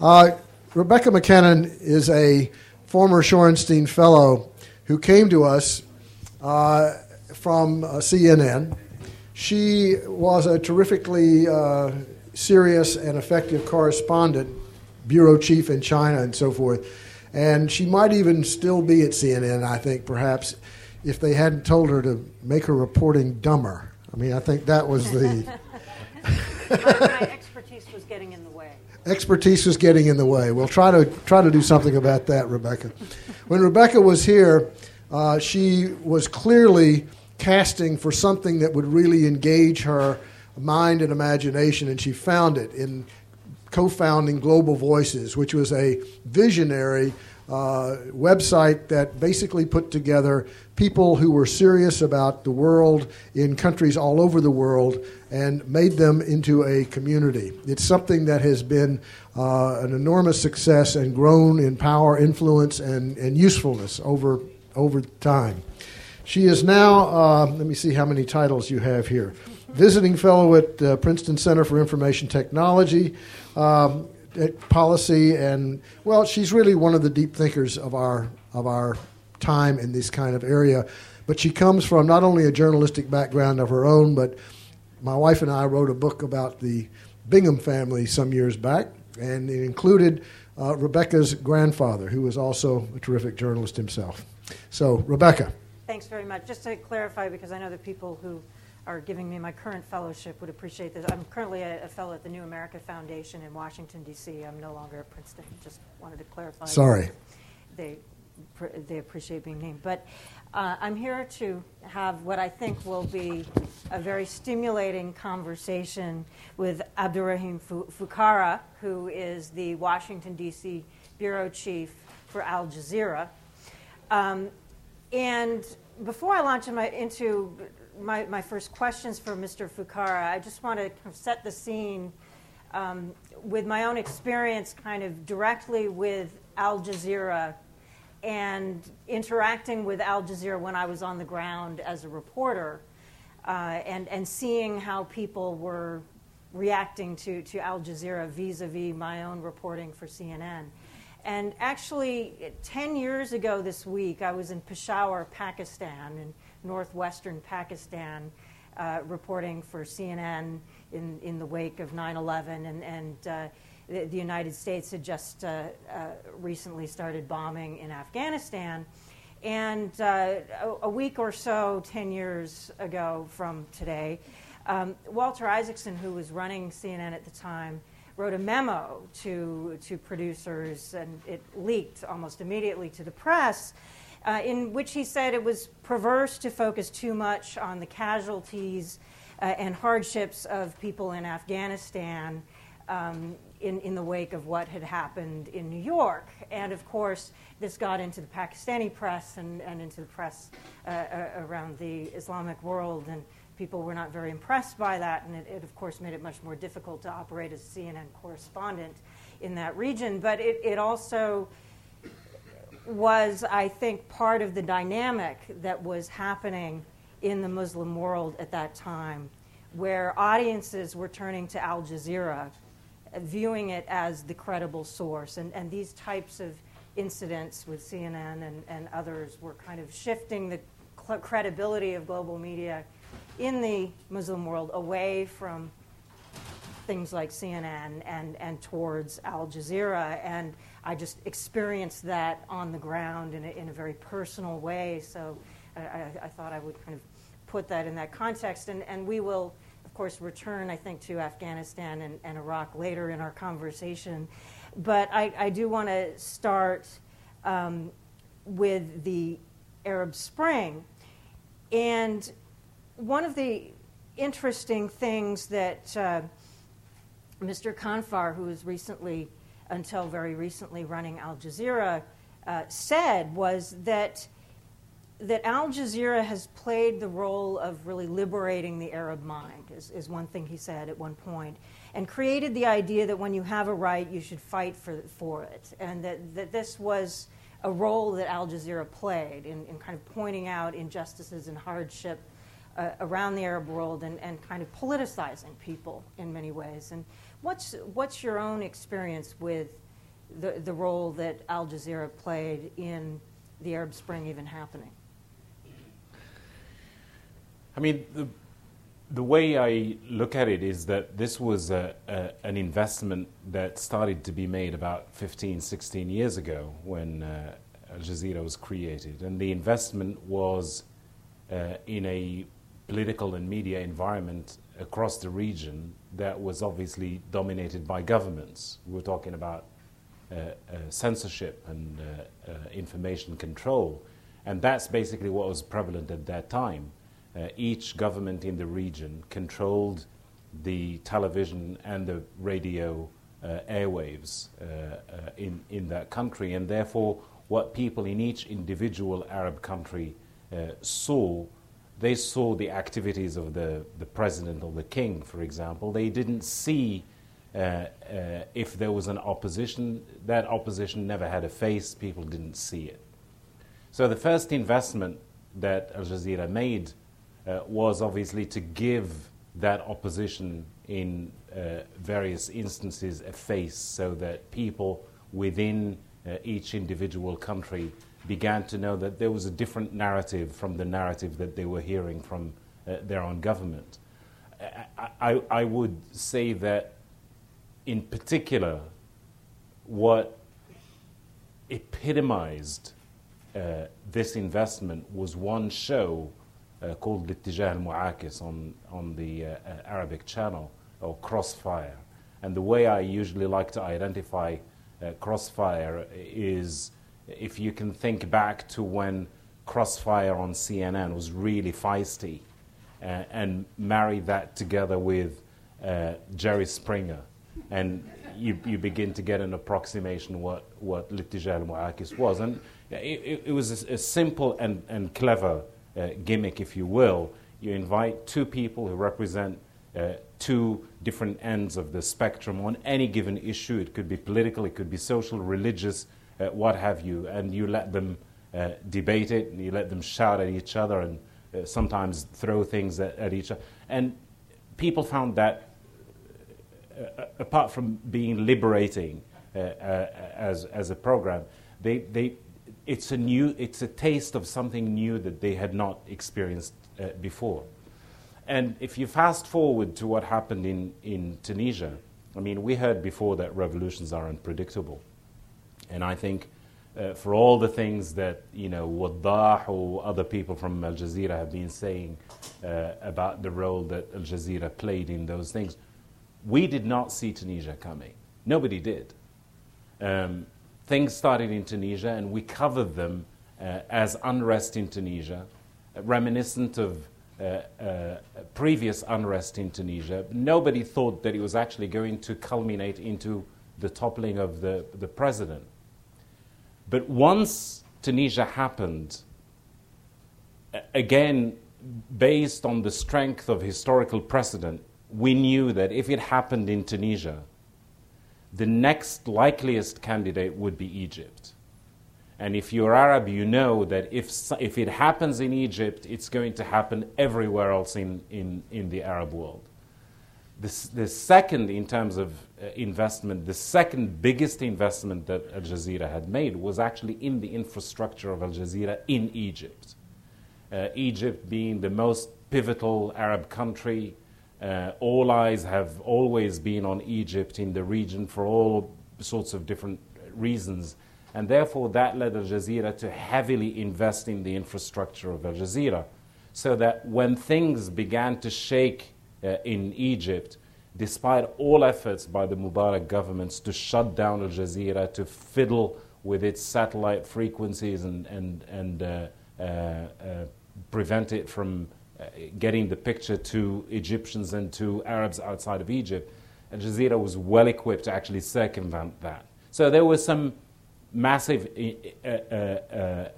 Uh, Rebecca MacKinnon is a former Shorenstein Fellow who came to us uh, from uh, CNN. She was a terrifically uh, serious and effective correspondent, bureau chief in China, and so forth. And she might even still be at CNN, I think, perhaps, if they hadn't told her to make her reporting dumber. I mean, I think that was the. my, my expertise was getting in the way. Expertise was getting in the way. We'll try to try to do something about that, Rebecca. When Rebecca was here, uh, she was clearly casting for something that would really engage her mind and imagination, and she found it in co founding Global Voices, which was a visionary uh, website that basically put together people who were serious about the world in countries all over the world and made them into a community. It's something that has been uh, an enormous success and grown in power, influence, and, and usefulness over, over time. She is now, uh, let me see how many titles you have here. Visiting fellow at uh, Princeton Center for Information Technology, um, policy, and well, she's really one of the deep thinkers of our of our time in this kind of area. But she comes from not only a journalistic background of her own, but my wife and I wrote a book about the Bingham family some years back, and it included uh, Rebecca's grandfather, who was also a terrific journalist himself. So, Rebecca. Thanks very much. Just to clarify, because I know the people who are giving me my current fellowship would appreciate this. I'm currently a, a fellow at the New America Foundation in Washington, D.C. I'm no longer at Princeton. Just wanted to clarify. Sorry. They, they appreciate being named. But uh, I'm here to have what I think will be a very stimulating conversation with Abderrahim Foukara, who is the Washington, D.C. bureau chief for Al Jazeera. Um, and before I launch my, into my, my first questions for Mr. Foukara, I just want to set the scene um, with my own experience kind of directly with Al Jazeera and interacting with Al Jazeera when I was on the ground as a reporter uh, and, and seeing how people were reacting to, to Al Jazeera vis a vis my own reporting for CNN. And actually, 10 years ago this week, I was in Peshawar, Pakistan, in northwestern Pakistan, uh, reporting for CNN in, in the wake of 9 11. And, and uh, the, the, United States had just uh, uh recently started bombing in Afghanistan. And uh, a, a, week or so, 10 years ago from today, um, Walter Isaacson, who was running CNN at the time, wrote a memo to, to producers, and it leaked almost immediately to the press, uh, in which he said it was perverse to focus too much on the casualties uh, and hardships of people in Afghanistan um, in, in the wake of what had happened in New York. And of course, this got into the Pakistani press and, and into the press uh, uh around the Islamic world. And people were not very impressed by that, and it, it, of course made it much more difficult to operate as a CNN correspondent in that region. But it, it also was, I think, part of the dynamic that was happening in the Muslim world at that time, where audiences were turning to Al Jazeera, viewing it as the credible source. And, and these types of incidents with CNN and, and others were kind of shifting the credibility of global media in the Muslim world away from things like CNN and, and towards Al Jazeera. And I just experienced that on the ground in a, in a very personal way. So I, I, thought I would kind of put that in that context. And, and we will, of course, return, I think, to Afghanistan and, and Iraq later in our conversation. But I, I do want to start um, with the Arab Spring. And one of the interesting things that uh, Mr. Khanfar, who was recently, until very recently, running Al Jazeera, uh, said was that that Al Jazeera has played the role of really liberating the Arab mind, is, is one thing he said at one point, and created the idea that when you have a right, you should fight for, for it, and that, that this was a role that Al Jazeera played in, in kind of pointing out injustices and hardship uh, around the Arab world and, and kind of politicizing people in many ways. And what's, what's your own experience with the, the role that Al Jazeera played in the Arab Spring even happening? I mean, the, the way I look at it is that this was a, a, an investment that started to be made about 15, 16 years ago when uh, Al Jazeera was created. And the investment was uh, in a political and media environment across the region that was obviously dominated by governments. We're talking about uh, uh, censorship and uh, uh, information control. And that's basically what was prevalent at that time. Uh, each government in the region controlled the television and the radio airwaves in, in that country. And therefore, what people in each individual Arab country saw they saw the activities of the, the president or the king, for example. They didn't see uh, uh, if there was an opposition. That opposition never had a face, people didn't see it. So the first investment that Al Jazeera made uh, was obviously to give that opposition in uh, various instances a face so that people within uh, each individual country began to know that there was a different narrative from the narrative that they were hearing from uh, their own government. I, I, I, would say that, in particular, what epitomized uh, this investment was one show uh, called Littijah al Mu'akis on, on the uh, uh, Arabic channel, or Crossfire. And the way I usually like to identify uh, Crossfire is if you can think back to when Crossfire on CNN was really feisty, uh, and marry that together with uh, Jerry Springer, and you, you begin to get an approximation what what Littijah al-Mu'akis was, and it, it was a, a, simple and, and clever uh, gimmick, if you will. You invite two people who represent uh, two different ends of the spectrum on any given issue. It could be political, it could be social, religious, uh, what have you, and you let them uh, debate it, and you let them shout at each other, and uh, sometimes throw things at, at, each other. And people found that, uh, uh, apart from being liberating uh, as, as a program, they, they, it's, a new, it's a taste of something new that they had not experienced before. And if you fast forward to what happened in, in Tunisia, I mean, we heard before that revolutions are unpredictable. And I think uh, for all the things that you know Waddah or other people from Al Jazeera have been saying uh, about the role that Al Jazeera played in those things, we did not see Tunisia coming. Nobody did. Um, things started in Tunisia, and we covered them uh, as unrest in Tunisia, reminiscent of uh, uh, previous unrest in Tunisia. Nobody thought that it was actually going to culminate into the toppling of the, the president. But once Tunisia happened, again, based on the strength of historical precedent, we knew that if it happened in Tunisia, the next likeliest candidate would be Egypt. And if you're Arab, you know that if, if it happens in Egypt, it's going to happen everywhere else in, in, in the Arab world. The, the second, in terms of investment, the second biggest investment that Al Jazeera had made was actually in the infrastructure of Al Jazeera in Egypt. Uh, Egypt being the most pivotal Arab country, uh, all eyes have always been on Egypt in the region for all sorts of different reasons. And therefore, that led Al Jazeera to heavily invest in the infrastructure of Al Jazeera. So that when things began to shake uh, in Egypt, despite all efforts by the Mubarak governments to shut down Al Jazeera, to fiddle with its satellite frequencies and, and, and uh, uh, uh, prevent it from uh, getting the picture to Egyptians and to Arabs outside of Egypt, Al Jazeera was well equipped to actually circumvent that. So there were some massive uh, uh,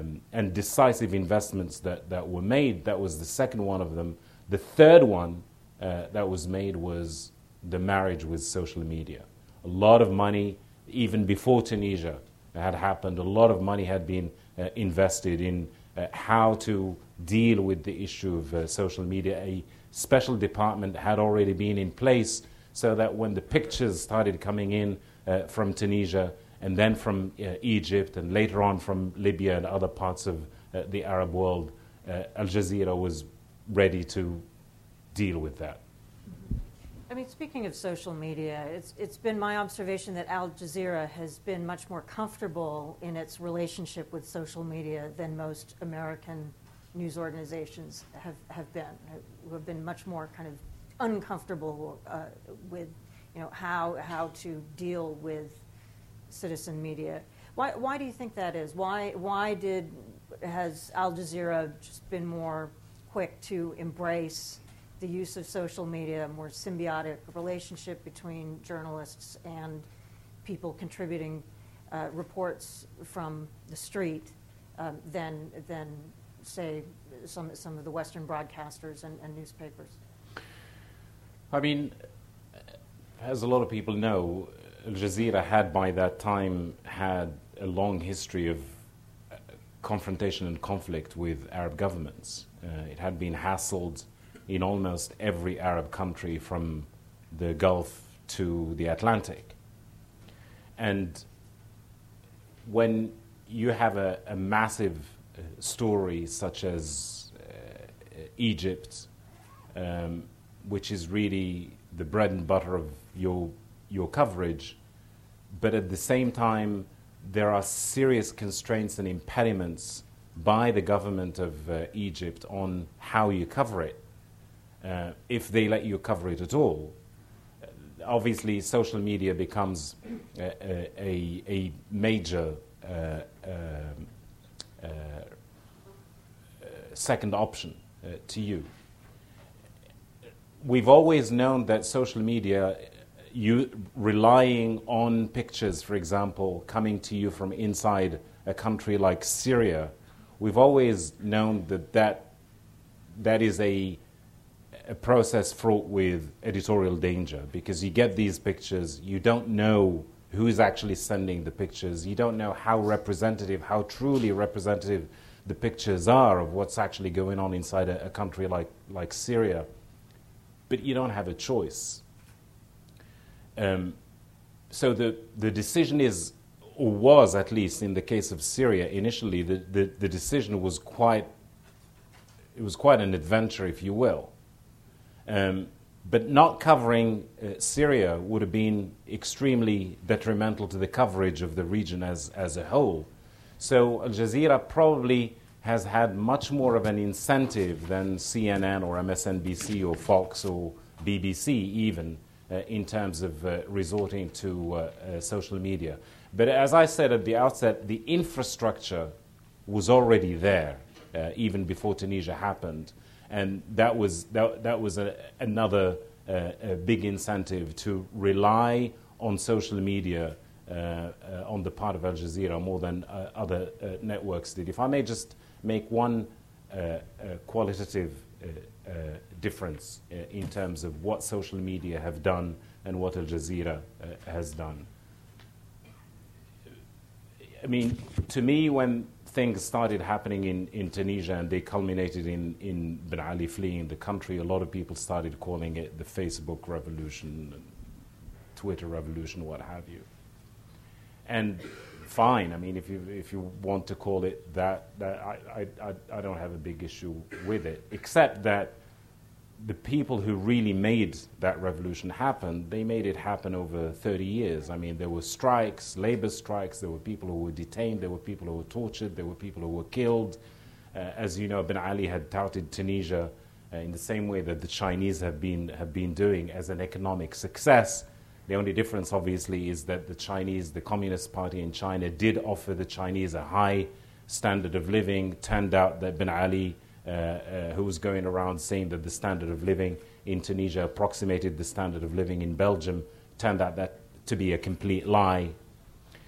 um, and decisive investments that, that were made. That was the second one of them. The third one uh, that was made was the marriage with social media. A lot of money, even before Tunisia had happened, a lot of money had been uh, invested in uh, how to deal with the issue of uh, social media. A special department had already been in place so that when the pictures started coming in, uh, from Tunisia, and then from Egypt, and later on from Libya and other parts of the Arab world, Al Jazeera was ready to deal with that. I mean, speaking of social media, it's, it's been my observation that Al Jazeera has been much more comfortable in its relationship with social media than most American news organizations have, have been, who have been much more kind of uncomfortable uh, with you know, how, how to deal with citizen media. Why, why do you think that is? Why, why did, has Al Jazeera just been more quick to embrace the use of social media, a more symbiotic relationship between journalists and people contributing uh, reports from the street um, than, than, say, some, some of the Western broadcasters and, and newspapers? I mean, as a lot of people know, Al Jazeera had by that time had a long history of uh, confrontation and conflict with Arab governments. Uh, it had been hassled in almost every Arab country from the Gulf to the Atlantic. And when you have a, a massive uh, story such as uh, Egypt, um, which is really the bread and butter of your, your coverage, but at the same time, there are serious constraints and impediments by the government of uh, Egypt on how you cover it uh, if they let you cover it at all. Uh, obviously, social media becomes a, a, a major uh, um, uh, second option to you. We've always known that social media you relying on pictures, for example, coming to you from inside a country like Syria, we've always known that that, that is a a process fraught with editorial danger because you get these pictures, you don't know who is actually sending the pictures, you don't know how representative, how truly representative the pictures are of what's actually going on inside a, a country like, like Syria. But you don't have a choice. Um, so the, the decision is, or was at least in the case of Syria, initially the, the, the decision was quite, it was quite an adventure, if you will. Um, but not covering uh, Syria would have been extremely detrimental to the coverage of the region as, as a whole. So Al Jazeera probably has had much more of an incentive than CNN or MSNBC or Fox or BBC, even uh, in terms of uh, resorting to uh, uh, social media. But as I said at the outset, the infrastructure was already there uh, even before Tunisia happened and that was that, that was a, another uh, a big incentive to rely on social media uh, uh, on the part of Al Jazeera more than uh, other uh, networks did. If I may just make one qualitative difference in terms of what social media have done and what Al Jazeera has done. I mean, to me, when things started happening in, in Tunisia and they culminated in, in Ben Ali fleeing the country, a lot of people started calling it the Facebook revolution, Twitter revolution, what have you. And fine, I mean, if you, if you want to call it that, that I, I, I don't have a big issue with it, except that the people who really made that revolution happen, they made it happen over 30 years. I mean, there were strikes, labor strikes, there were people who were detained, there were people who were tortured, there were people who were killed. Uh, as you know, Ben Ali had touted Tunisia uh, in the same way that the Chinese have been, have been doing as an economic success. The only difference, obviously, is that the Chinese, the Communist Party in China, did offer the Chinese a high standard of living. Turned out that Ben Ali who was going around saying that the standard of living in Tunisia approximated the standard of living in Belgium. Turned out that to be a complete lie.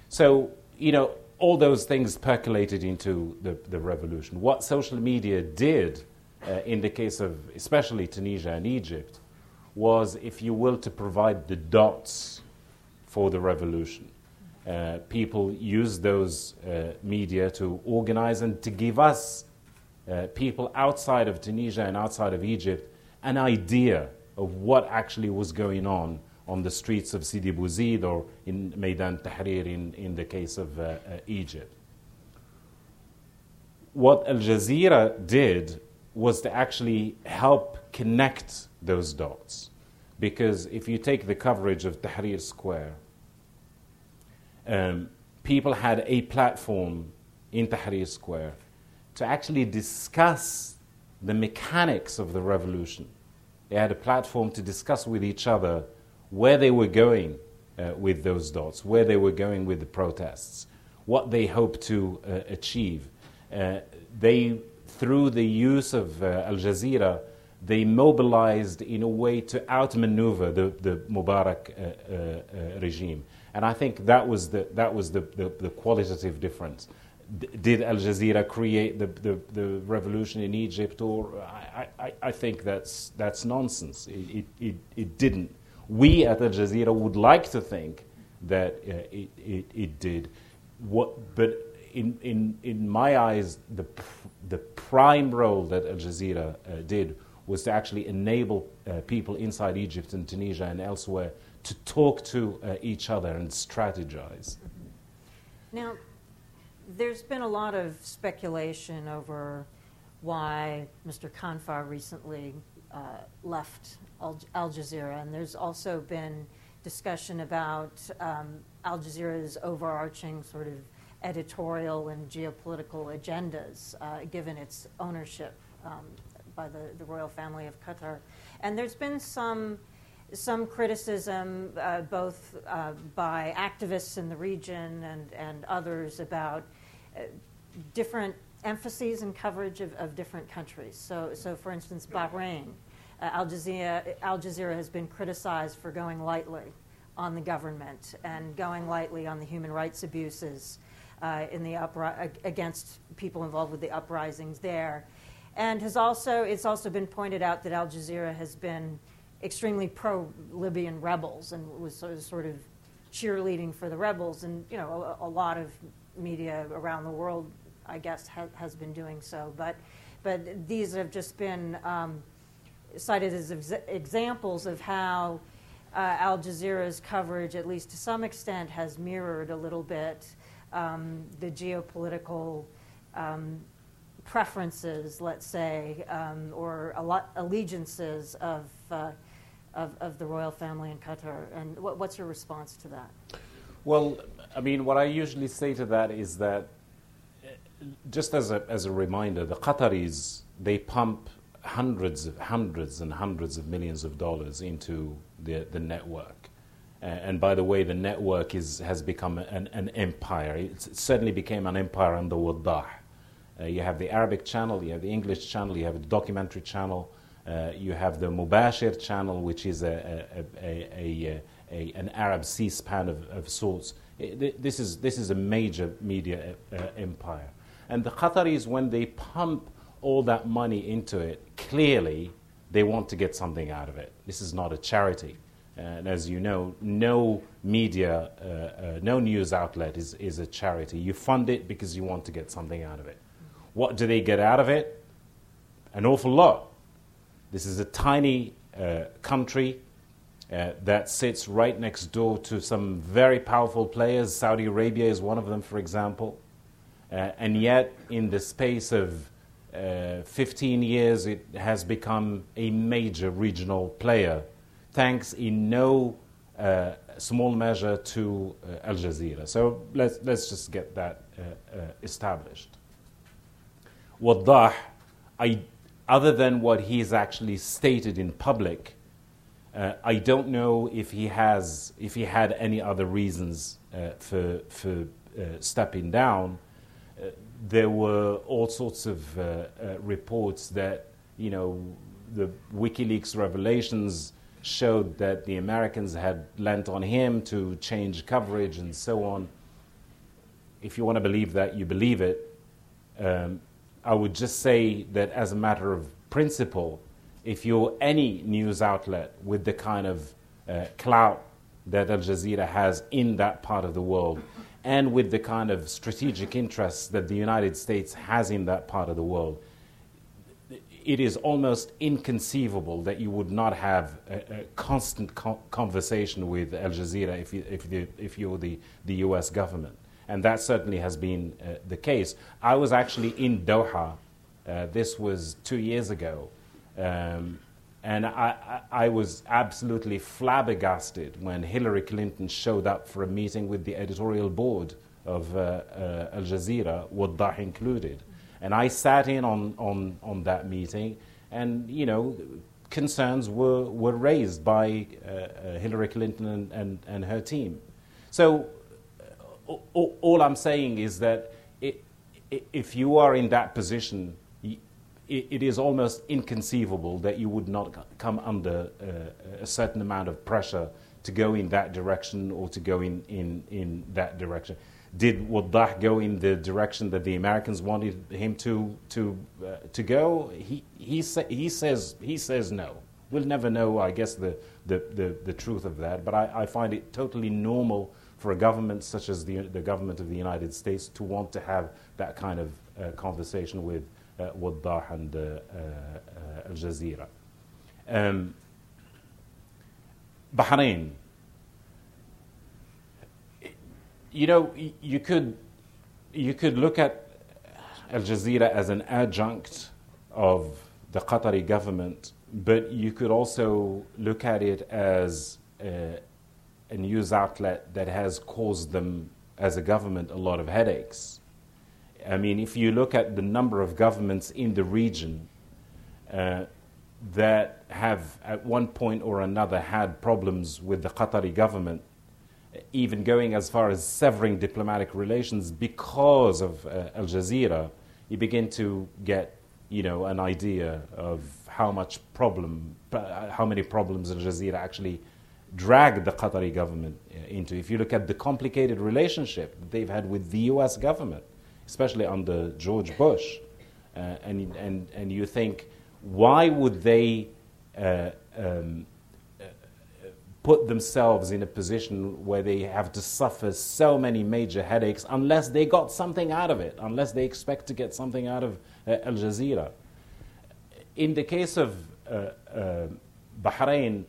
So, you know, all those things percolated into the, the revolution. What social media did uh, in the case of especially Tunisia and Egypt was, if you will, to provide the dots for the revolution. Uh, people used those uh, media to organize and to give us uh, people outside of Tunisia and outside of Egypt an idea of what actually was going on on the streets of Sidi Bouzid or in Maidan Tahrir in, in the case of uh, uh, Egypt. What Al Jazeera did was to actually help connect those dots. Because if you take the coverage of Tahrir Square, um, people had a platform in Tahrir Square to actually discuss the mechanics of the revolution. They had a platform to discuss with each other where they were going uh, with those dots, where they were going with the protests, what they hoped to uh, achieve. Uh, they, through the use of uh, Al Jazeera, they mobilized in a way to outmaneuver the, the Mubarak uh, uh, regime. And I think that was the, that was the, the, the qualitative difference. Did Al Jazeera create the, the, the, revolution in Egypt? Or I, I, I think that's, that's nonsense. It, it, it, it didn't we at Al Jazeera would like to think that uh, it, it, it, did. What, but in, in, in my eyes, the, pr- the prime role that Al Jazeera uh, did was to actually enable uh, people inside Egypt and Tunisia and elsewhere to talk to uh, each other and strategize. Now, there's been a lot of speculation over why Mr. Khanfar recently uh, left Al, Al, Jazeera, and there's also been discussion about um, Al Jazeera's overarching sort of editorial and geopolitical agendas, uh, given its ownership um, by the, the royal family of Qatar. And there's been some some criticism, uh, both uh, by activists in the region and, and others, about different emphases and coverage of, of different countries. So, so, for instance, Bahrain uh, Al, Jazeera, Al Jazeera has been criticized for going lightly on the government and going lightly on the human rights abuses uh, in the upri- against people involved with the uprisings there. And has also, it's also been pointed out that Al Jazeera has been extremely pro Libyan rebels and was sort of, cheerleading for the rebels. And, you know, a, a lot of media around the world, I guess, ha- has been doing so. But, but these have just been. Um, cited as ex- examples of how uh, Al Jazeera's coverage, at least to some extent, has mirrored a little bit um, the geopolitical um, preferences, let's say, um, or allegiances of, uh, of, of, the royal family in Qatar. And what, what's your response to that? Well, I mean, what I usually say to that is that, just as a, as a reminder, the Qataris, they pump hundreds of hundreds and hundreds of millions of dollars into the, the network. And by the way, the network is, has become an, an empire. it certainly became an empire under Waddah. Uh, you have the Arabic channel, you have the English channel, you have the documentary channel, uh, you have the Mubashir channel, which is a, a, a, an Arab C-SPAN of, of sorts. It, this, is, this is a major media uh, empire. And the Qataris, when they pump all that money into it, clearly they want to get something out of it. This is not a charity. And as you know, no media, uh, uh, no news outlet is, is a charity. You fund it because you want to get something out of it. What do they get out of it? An awful lot. This is a tiny uh, country uh, that sits right next door to some very powerful players. Saudi Arabia is one of them, for example. Uh, and yet, in the space of uh, 15 years, it has become a major regional player, thanks in no uh, small measure to uh, Al Jazeera. So let's, let's just get that established. Waddah, I, other than what he's actually stated in public, uh, I don't know if he has, if he had any other reasons for, for stepping down there were all sorts of uh, uh, reports that, you know, the WikiLeaks revelations showed that the Americans had lent on him to change coverage and so on. If you want to believe that, you believe it. Um, I would just say that as a matter of principle, if you're any news outlet with the kind of uh, clout that Al Jazeera has in that part of the world, and with the kind of strategic interests that the United States has in that part of the world, it is almost inconceivable that you would not have a, a constant co- conversation with Al Jazeera if, you, if, the, if you're the, the US government. And that certainly has been uh, the case. I was actually in Doha, uh, this was two years ago, um, and I, I, was absolutely flabbergasted when Hillary Clinton showed up for a meeting with the editorial board of uh, uh Al Jazeera, Waddah included. And I sat in on, on, on that meeting, and, you know, concerns were, were raised by uh, uh, Hillary Clinton and, and, and, her team. So, uh, all, all I'm saying is that it, if you are in that position, it is almost inconceivable that you would not come under uh, a certain amount of pressure to go in that direction or to go in, in, in that direction did Waddah go in the direction that the Americans wanted him to to uh, to go? He he sa- he says he says no. We'll never know, I guess, the the, the, the truth of that. But I, I, find it totally normal for a government such as the the government of the United States to want to have that kind of uh, conversation with uh, uh, uh, Al Jazeera. Um, Bahrain you know, you could, you could look at Al Jazeera as an adjunct of the Qatari government, but you could also look at it as a, a news outlet that has caused them, as a government, a lot of headaches. I mean, if you look at the number of governments in the region uh, that have, at one point or another, had problems with the Qatari government, even going as far as severing diplomatic relations because of uh, Al Jazeera, you begin to get, you know, an idea of how much problem, uh, how many problems Al Jazeera actually dragged the Qatari government uh, into. If you look at the complicated relationship they've had with the U.S. government, especially under George Bush, uh, and, and, and you think, why would they uh, um, put themselves in a position where they have to suffer so many major headaches unless they got something out of it, unless they expect to get something out of uh, Al Jazeera. In the case of uh, uh, Bahrain,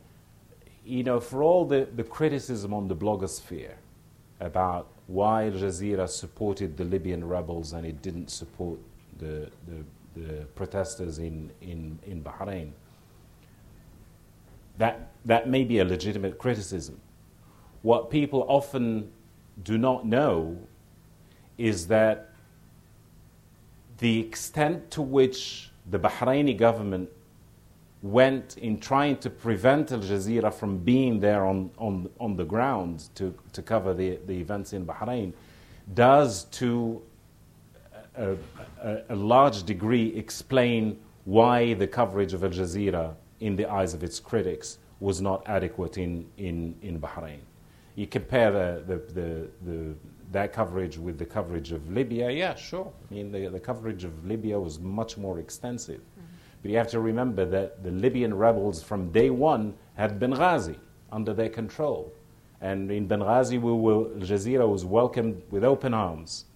you know, for all the, the criticism on the blogosphere about why Al Jazeera supported the Libyan rebels and it didn't support the, the, the protesters in, in, in Bahrain, that, that may be a legitimate criticism. What people often do not know is that the extent to which the Bahraini government went in trying to prevent Al Jazeera from being there on, on, on the ground to, to cover the, the events in Bahrain does to a, a, a large degree explain why the coverage of Al Jazeera in the eyes of its critics, was not adequate in, in, in Bahrain. You compare the, the, the, the, that coverage with the coverage of Libya, yeah, sure. I mean, the, the coverage of Libya was much more extensive. But you have to remember that the Libyan rebels from day one had Benghazi under their control. And in Benghazi, we were, Al Jazeera was welcomed with open arms.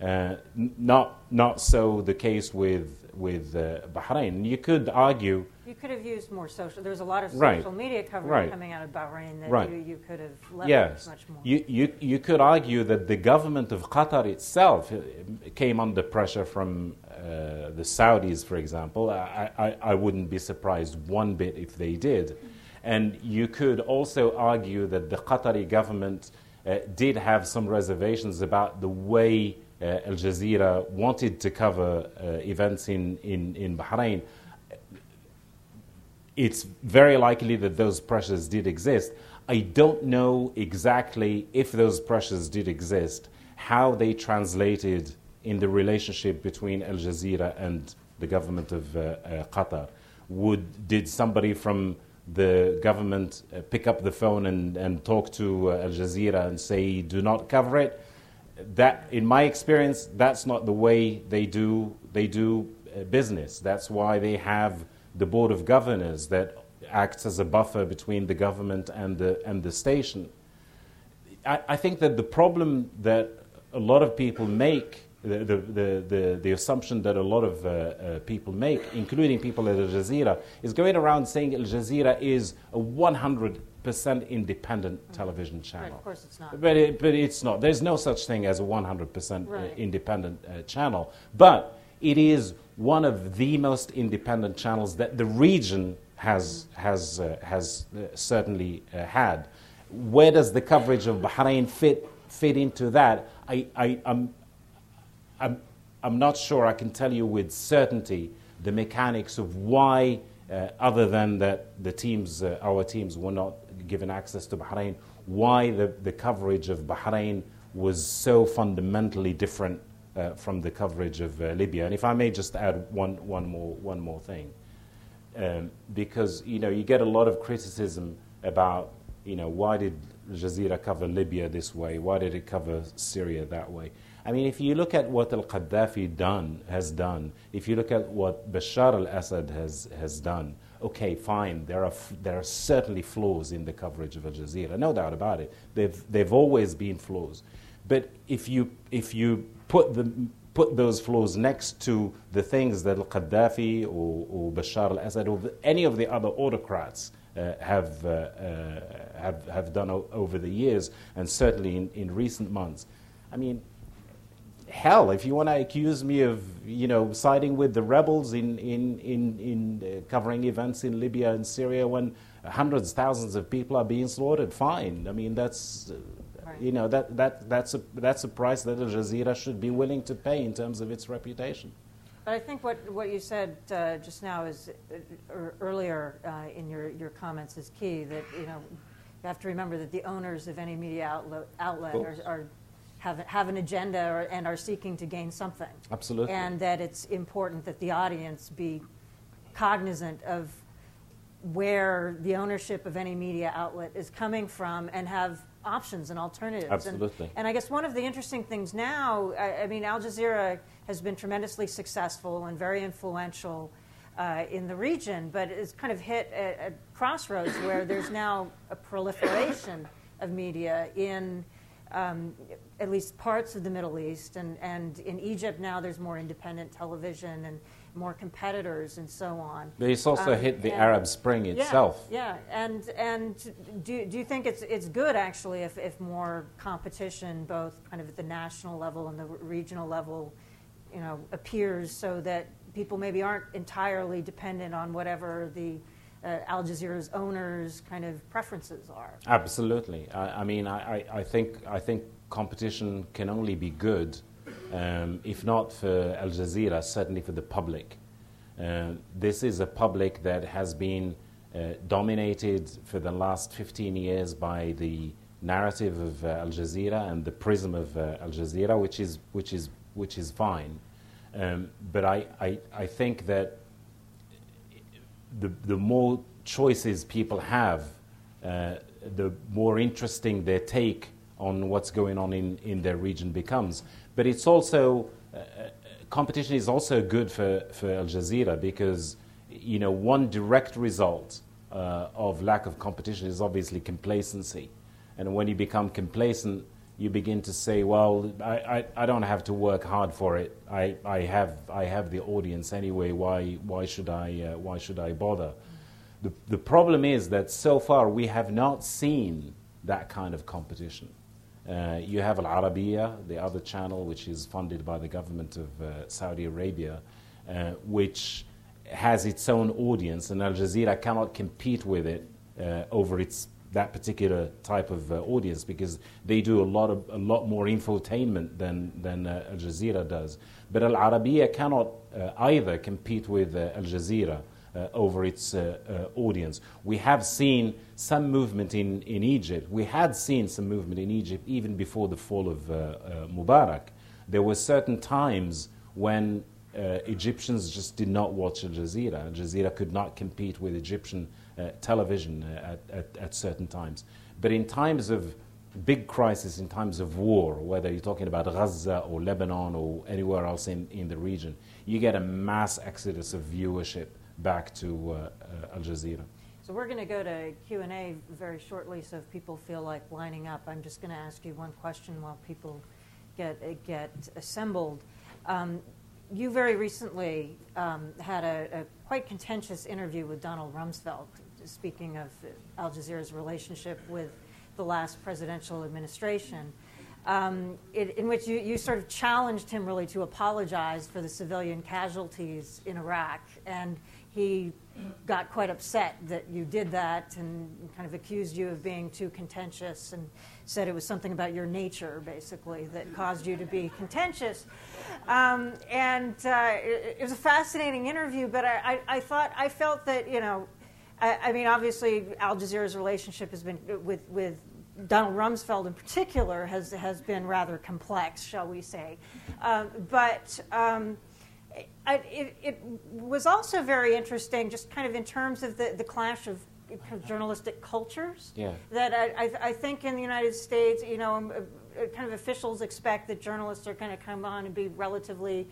Uh, not, not so the case with, with uh, Bahrain. You could argue you could have used more social. There's a lot of social right. media coverage right. coming out of Bahrain that right. you, you could have leveraged yes. much more. You, you, you could argue that the government of Qatar itself uh, came under pressure from uh, the Saudis, for example. I, I, I wouldn't be surprised one bit if they did. And you could also argue that the Qatari government uh, did have some reservations about the way uh, Al Jazeera wanted to cover uh, events in, in, in Bahrain it's very likely that those pressures did exist. I don't know exactly if those pressures did exist, how they translated in the relationship between Al Jazeera and the government of uh, uh, Qatar. Would, did somebody from the government uh, pick up the phone and, and talk to Al Jazeera and say, do not cover it? That, in my experience, that's not the way they do, they do business. That's why they have the board of governors that acts as a buffer between the government and the, and the station. I, I think that the problem that a lot of people make the, the, the, the, assumption that a lot of uh, uh, people make, including people at Al Jazeera, is going around saying Al Jazeera is a 100% independent mm-hmm. television channel. Right, of course it's not. But, it, but it's not. There's no such thing as a 100% uh, right. independent uh, channel. But it is one of the most independent channels that the region has, mm-hmm. has, uh, has uh, certainly had. Where does the coverage of Bahrain fit, fit into that? I, I, I'm I'm, I'm not sure I can tell you with certainty the mechanics of why, uh, other than that the teams, uh, our teams, were not given access to Bahrain, why the, the coverage of Bahrain was so fundamentally different uh, from the coverage of uh, Libya. And if I may just add one, one, more, one more thing. Um, because you know you get a lot of criticism about you know why did Jazeera cover Libya this way? Why did it cover Syria that way? I mean, if you look at what Al Qaddafi done, has done, if you look at what Bashar al Assad has, has done, okay, fine, there are, there are certainly flaws in the coverage of Al Jazeera, no doubt about it. They've, they've always been flaws. But if you, if you put, the, put those flaws next to the things that Al Qaddafi or, or Bashar al Assad or any of the other autocrats uh, have, uh, uh, have, have done o- over the years, and certainly in, in recent months, I mean, hell, if you want to accuse me of, you know, siding with the rebels in, in, in, in uh, covering events in Libya and Syria when hundreds, thousands of people are being slaughtered, fine. I mean, that's, uh, right. you know, that, that, that's, a, that's a price that Al Jazeera should be willing to pay in terms of its reputation. But I think what, what you said uh, just now is uh, earlier uh, in your, your comments is key. That you know you have to remember that the owners of any media outlet, outlet are, are have, have an agenda or, and are seeking to gain something. Absolutely. And that it's important that the audience be cognizant of where the ownership of any media outlet is coming from and have options and alternatives. Absolutely. And, and I guess one of the interesting things now, I, I, mean, Al Jazeera has been tremendously successful and very influential uh, in the region, but it's kind of hit a, a crossroads where there's now a proliferation of media in um, at least parts of the Middle East. And, and in Egypt now, there's more independent television and more competitors and so on. But it's also um, hit the Arab Spring itself. Yeah, yeah. and and do, do you think it's it's good actually if, if more competition, both kind of at the national level and the regional level, you know, appears so that people maybe aren't entirely dependent on whatever the uh, Al Jazeera's owners' kind of preferences are. Absolutely. I, I mean, I, I, think, I think competition can only be good, um, if not for Al Jazeera, certainly for the public. Uh, this is a public that has been uh, dominated for the last 15 years by the narrative of uh, Al Jazeera and the prism of uh, Al Jazeera, which is, which is, which is fine. Um, but I, I, I think that the, the more choices people have, uh, the more interesting their take on what's going on in, in their region becomes. But it's also, uh, competition is also good for, for Al Jazeera because, you know, one direct result uh, of lack of competition is obviously complacency. And when you become complacent, you begin to say, well, I, I, I, don't have to work hard for it. I, I, have, I have the audience anyway. Why, why, should, I, uh, why should I bother? The, the problem is that so far we have not seen that kind of competition. Uh, you have Al Arabiya, the other channel, which is funded by the government of uh, Saudi Arabia, uh, which has its own audience, and Al Jazeera cannot compete with it uh, over its that particular type of uh, audience because they do a lot of a lot more infotainment than than uh, Al Jazeera does. But Al Arabiya cannot uh, either compete with uh, Al Jazeera uh, over its uh, audience. We have seen some movement in, in Egypt. We had seen some movement in Egypt even before the fall of Mubarak. There were certain times when Egyptians just did not watch Al Jazeera. Al Jazeera could not compete with Egyptian television uh, at, at, at, certain times. But in times of big crisis, in times of war, whether you're talking about Gaza or Lebanon or anywhere else in, in the region, you get a mass exodus of viewership back to uh, uh Al Jazeera. So we're going to go to Q&A very shortly, so if people feel like lining up, I'm just going to ask you one question while people get get assembled. Um, you very recently um, had a, a, quite contentious interview with Donald Rumsfeld, speaking of Al Jazeera's relationship with the last presidential administration, um, it, in which you, you sort of challenged him really to apologize for the civilian casualties in Iraq. And he got quite upset that you did that and kind of accused you of being too contentious and said it was something about your nature, basically, that caused you to be contentious. Um, and uh, it, it, was a fascinating interview, but I, I, I, thought, I felt that, you know, I, I, mean, obviously, Al Jazeera's relationship has been with, with Donald Rumsfeld in particular has, has been rather complex, shall we say. Um, but um, I, it, it, was also very interesting, just kind of in terms of the, the clash of journalistic cultures. Yeah. That I, I, I, think in the United States, you know, um, uh, kind of officials expect that journalists are going to come on and be relatively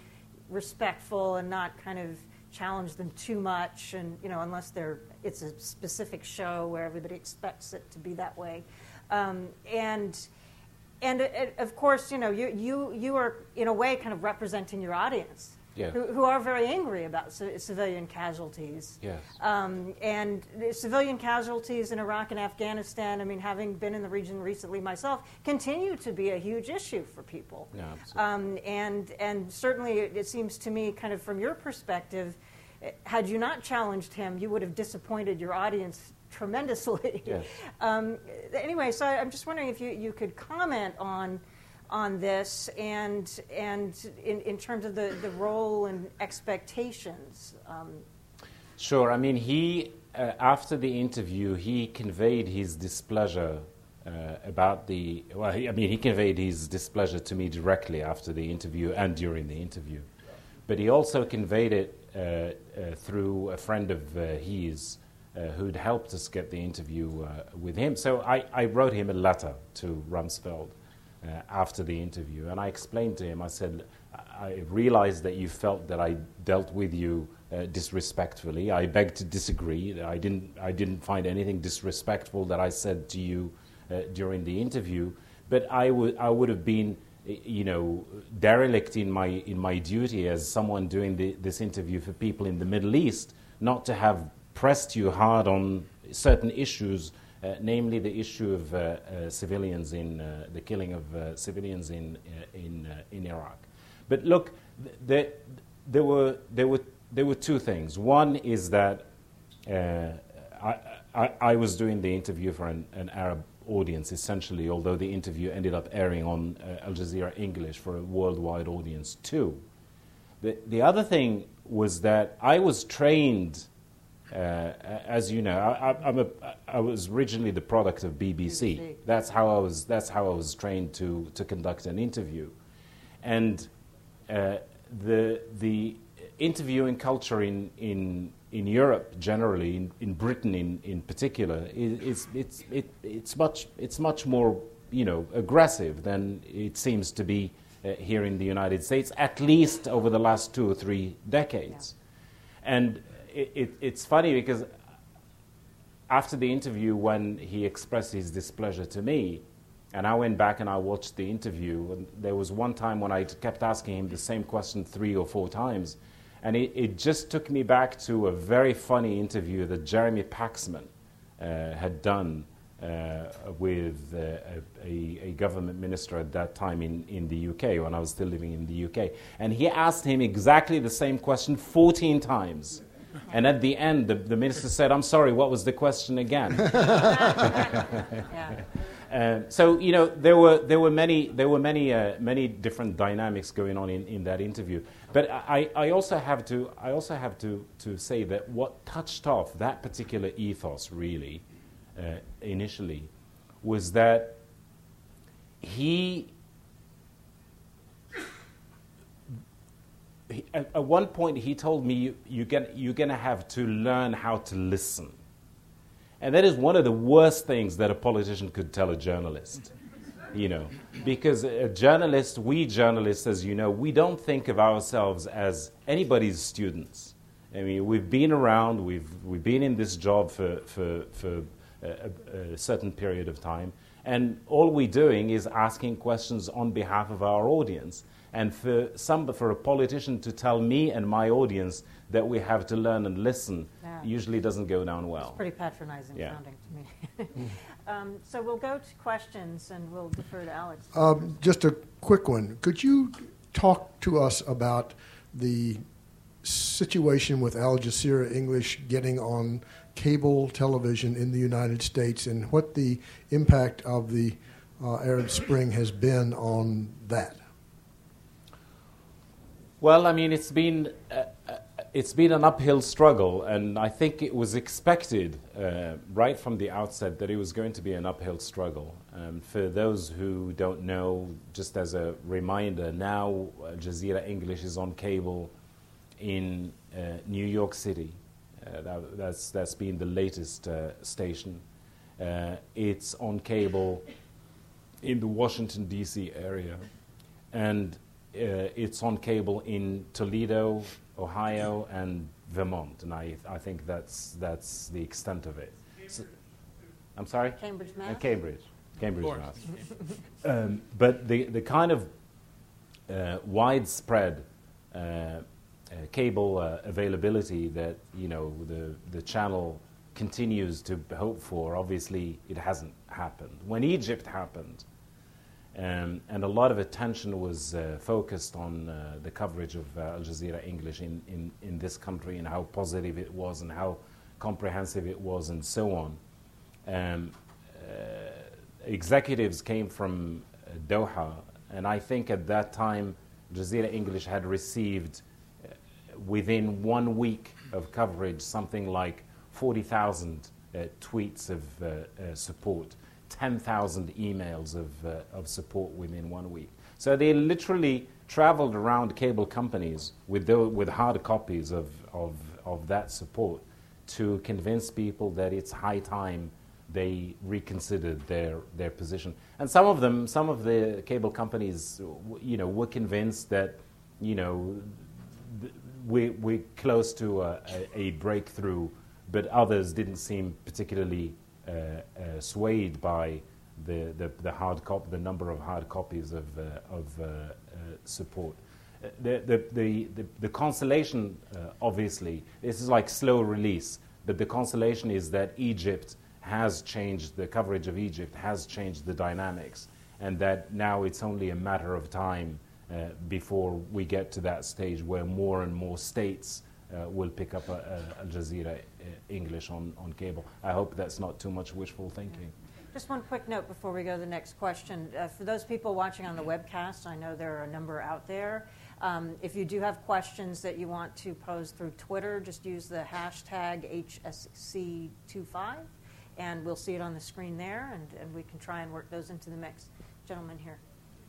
respectful and not kind of challenge them too much, and you know, unless they're it's a specific show where everybody expects it to be that way, um, and and it, uh, of course, you know, you you you are in a way kind of representing your audience yeah. who, who, are very angry about c- civilian casualties. Yes. Um, and civilian casualties in Iraq and Afghanistan, I mean, having been in the region recently myself, continue to be a huge issue for people. Yeah, um, and, and certainly it, it seems to me, kind of from your perspective, had you not challenged him, you would have disappointed your audience tremendously. Yes. um, anyway, so I'm just wondering if you, you could comment on on this and, and in, in terms of the, the role and expectations? Um, sure. I mean, he, uh, after the interview, he conveyed his displeasure uh, about the. Well, he, I mean, he conveyed his displeasure to me directly after the interview and during the interview. But he also conveyed it uh, uh through a friend of uh, his. Uh, who'd helped us get the interview with him. So I, I wrote him a letter to Rumsfeld uh, after the interview. And I explained to him, I said, I realized that you felt that I dealt with you uh, disrespectfully. I beg to disagree. I didn't, I didn't find anything disrespectful that I said to you uh, during the interview. But I would, I would have been, you know, derelict in my, in my duty as someone doing the, this interview for people in the Middle East, not to have pressed you hard on certain issues namely the issue of uh, uh, civilians in the killing of civilians in, in, in Iraq. But look, th- there, were, there, were, there were two things. One is that I, I, I, was doing the interview for an, an, Arab audience, essentially, although the interview ended up airing on uh, Al Jazeera English for a worldwide audience too. The, the other thing was that I was trained uh, as you know, I, am a, I was originally the product of BBC. BBC. That's how I was. That's how I was trained to to conduct an interview, and uh, the the interviewing culture in in in Europe generally, in, in Britain in, in particular, is, it's it, it's much it's much more you know aggressive than it seems to be uh, here in the United States, at least over the last two or three decades, yeah. and it, it, it's funny because after the interview, when he expressed his displeasure to me, and I went back and I watched the interview, and there was one time when I kept asking him the same question three or four times, and it, it just took me back to a very funny interview that Jeremy Paxman uh, had done uh, with uh, a, a, government minister at that time in, in the UK when I was still living in the UK. And he asked him exactly the same question 14 times. And at the end, the, the minister said, I'm sorry, what was the question again? yeah. Uh, so you know there were there were many there were many uh, many different dynamics going on in, in that interview. But I, I also have to I also have to, to say that what touched off that particular ethos really uh, initially was that he at, at, one point he told me you're going to have to learn how to listen. And that is one of the worst things that a politician could tell a journalist. You know, because a journalist, we journalists, as you know, we don't think of ourselves as anybody's students. I mean, we've been around, we've, we've been in this job for, for, for a, a, certain period of time, And all we're doing is asking questions on behalf of our audience. And for, some, for a politician to tell me and my audience that we have to learn and listen Yeah. usually doesn't go down well. It's pretty patronizing Yeah. sounding to me. um, so we'll go to questions and we'll defer to Alex. Um, just a quick one. Could you talk to us about the situation with Al Jazeera English getting on cable television in the United States and what the impact of the uh, Arab Spring has been on that? Well, I mean, it's been uh, uh, it's been an uphill struggle, and I think it was expected uh, right from the outset that it was going to be an uphill struggle. Um, for those who don't know, just as a reminder, now Al Jazeera English is on cable in uh, New York City. Uh, that, that's that's been the latest uh, station. Uh, it's on cable in the Washington D.C. area, and uh, it's on cable in Toledo, Ohio, and Vermont, and I, I think that's that's the extent of it. So- I'm sorry. Cambridge, Uh, Cambridge, Cambridge. Mass. um, but the the kind of uh, widespread uh, uh, cable uh, availability that you know the the channel continues to hope for. Obviously, it hasn't happened. When Egypt happened, um, and a lot of attention was uh, focused on uh, the coverage of uh, Al Jazeera English in, in, in this country and how positive it was and how comprehensive it was and so on. Um, uh, executives came from uh, Doha, and I think at that time, Jazeera English had received uh, within one week of coverage something like 40,000 uh, tweets of support, 10,000 emails of, uh, of support within one week. So they literally traveled around cable companies with, tho- with hard copies of, of, of that support to convince people that it's high time they reconsidered their, their position. And some of them, some of the cable companies, you know, were convinced that, you know, we, we're close to a, a, a breakthrough, but others didn't seem particularly swayed by the, the, the hard cop, the number of hard copies of, uh, of uh, uh, support. Uh, The, the, the, the, consolation, uh, obviously, this is like slow release, but the consolation is that Egypt has changed, the coverage of Egypt has changed the dynamics, and that now it's only a matter of time uh, before we get to that stage where more and more states uh, will pick up a, a Al Jazeera uh, English on, on cable. I hope that's not too much wishful thinking. Just one quick note before we go to the next question. Uh, for those people watching on the webcast, I know there are a number out there. Um, if you do have questions that you want to pose through Twitter, just use the hashtag HSC25, and we'll see it on the screen there, and, and we can try and work those into the mix. Gentlemen here.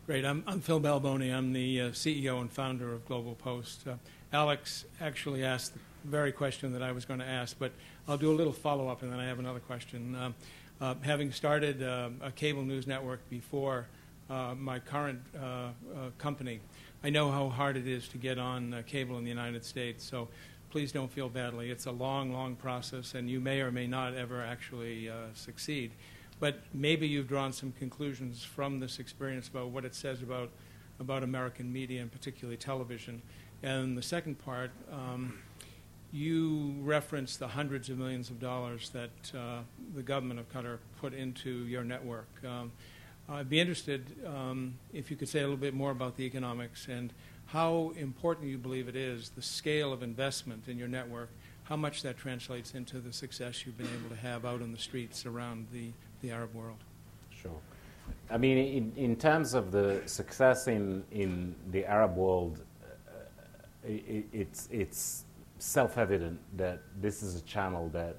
Great. I'm, I'm Phil Balboni. I'm the uh, CEO and founder of Global Post. Uh, Alex actually asked the very question that I was going to ask, but I'll do a little follow up and then I have another question. Um, uh, having started uh, a cable news network before uh, my current uh, uh, company, I know how hard it is to get on uh, cable in the United States. So please don't feel badly. It's a long, long process, and you may or may not ever actually succeed. But maybe you've drawn some conclusions from this experience about what it says about, about American media, and particularly television. And the second part, um, you referenced the hundreds of millions of dollars that uh, the government of Qatar put into your network. Um, I'd be interested um, if you could say a little bit more about the economics and how important you believe it is, the scale of investment in your network, how much that translates into the success you've been able to have out on the streets around the, the Arab world. Sure. I mean, in, in terms of the success in, in the Arab world, it, it's, it's self evident that this is a channel that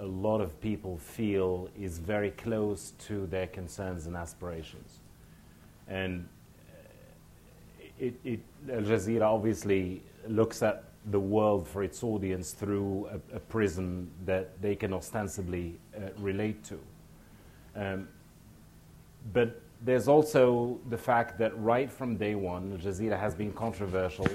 a lot of people feel is very close to their concerns and aspirations. And uh, it, it, Al Jazeera obviously looks at the world for its audience through a, a prism that they can ostensibly uh, relate to. Um, but there's also the fact that right from day one, Al Jazeera has been controversial,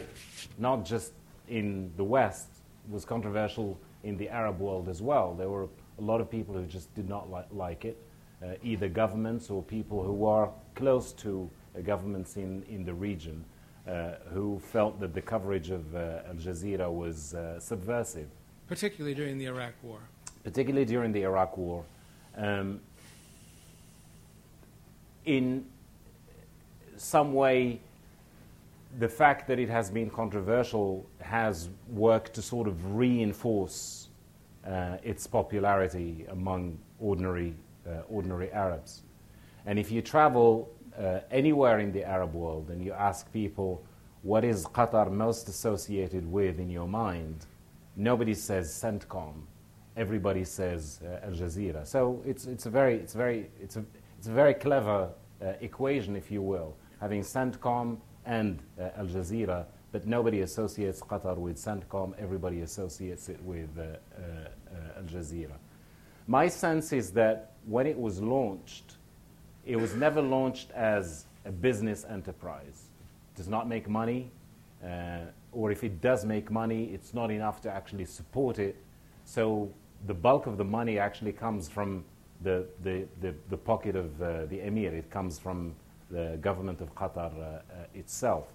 not just in the West, was controversial in the Arab world as well. There were a lot of people who just did not li- like it. uh, either governments or people who are close to uh, governments in, in the region uh, who felt that the coverage of uh, Al Jazeera was uh, subversive. Particularly during the Iraq War. Particularly during the Iraq War. Um, in some way, the fact that it has been controversial has worked to sort of reinforce uh, its popularity among ordinary, uh, ordinary Arabs. And if you travel uh, anywhere in the Arab world and you ask people, what is Qatar most associated with in your mind? Nobody says CENTCOM. Everybody says uh, Al Jazeera. So it's, it's, a very, it's, very, it's, a, it's a very clever uh, equation, if you will, having CENTCOM and uh, Al Jazeera, but nobody associates Qatar with CENTCOM. Everybody associates it with uh, Al Jazeera. My sense is that when it was launched, it was never launched as a business enterprise. It does not make money, uh, or if it does make money, it's not enough to actually support it. So the bulk of the money actually comes from the, the, the, the pocket of uh, the emir. It comes from the government of Qatar uh, uh, itself.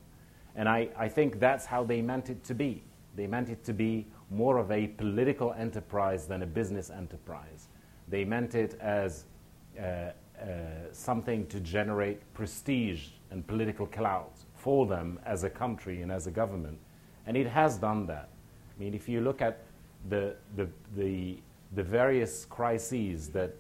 And I, I think that's how they meant it to be. They meant it to be more of a political enterprise than a business enterprise. They meant it as uh, uh, something to generate prestige and political clout for them as a country and as a government. And it has done that. I mean, if you look at the, the, the, the various crises that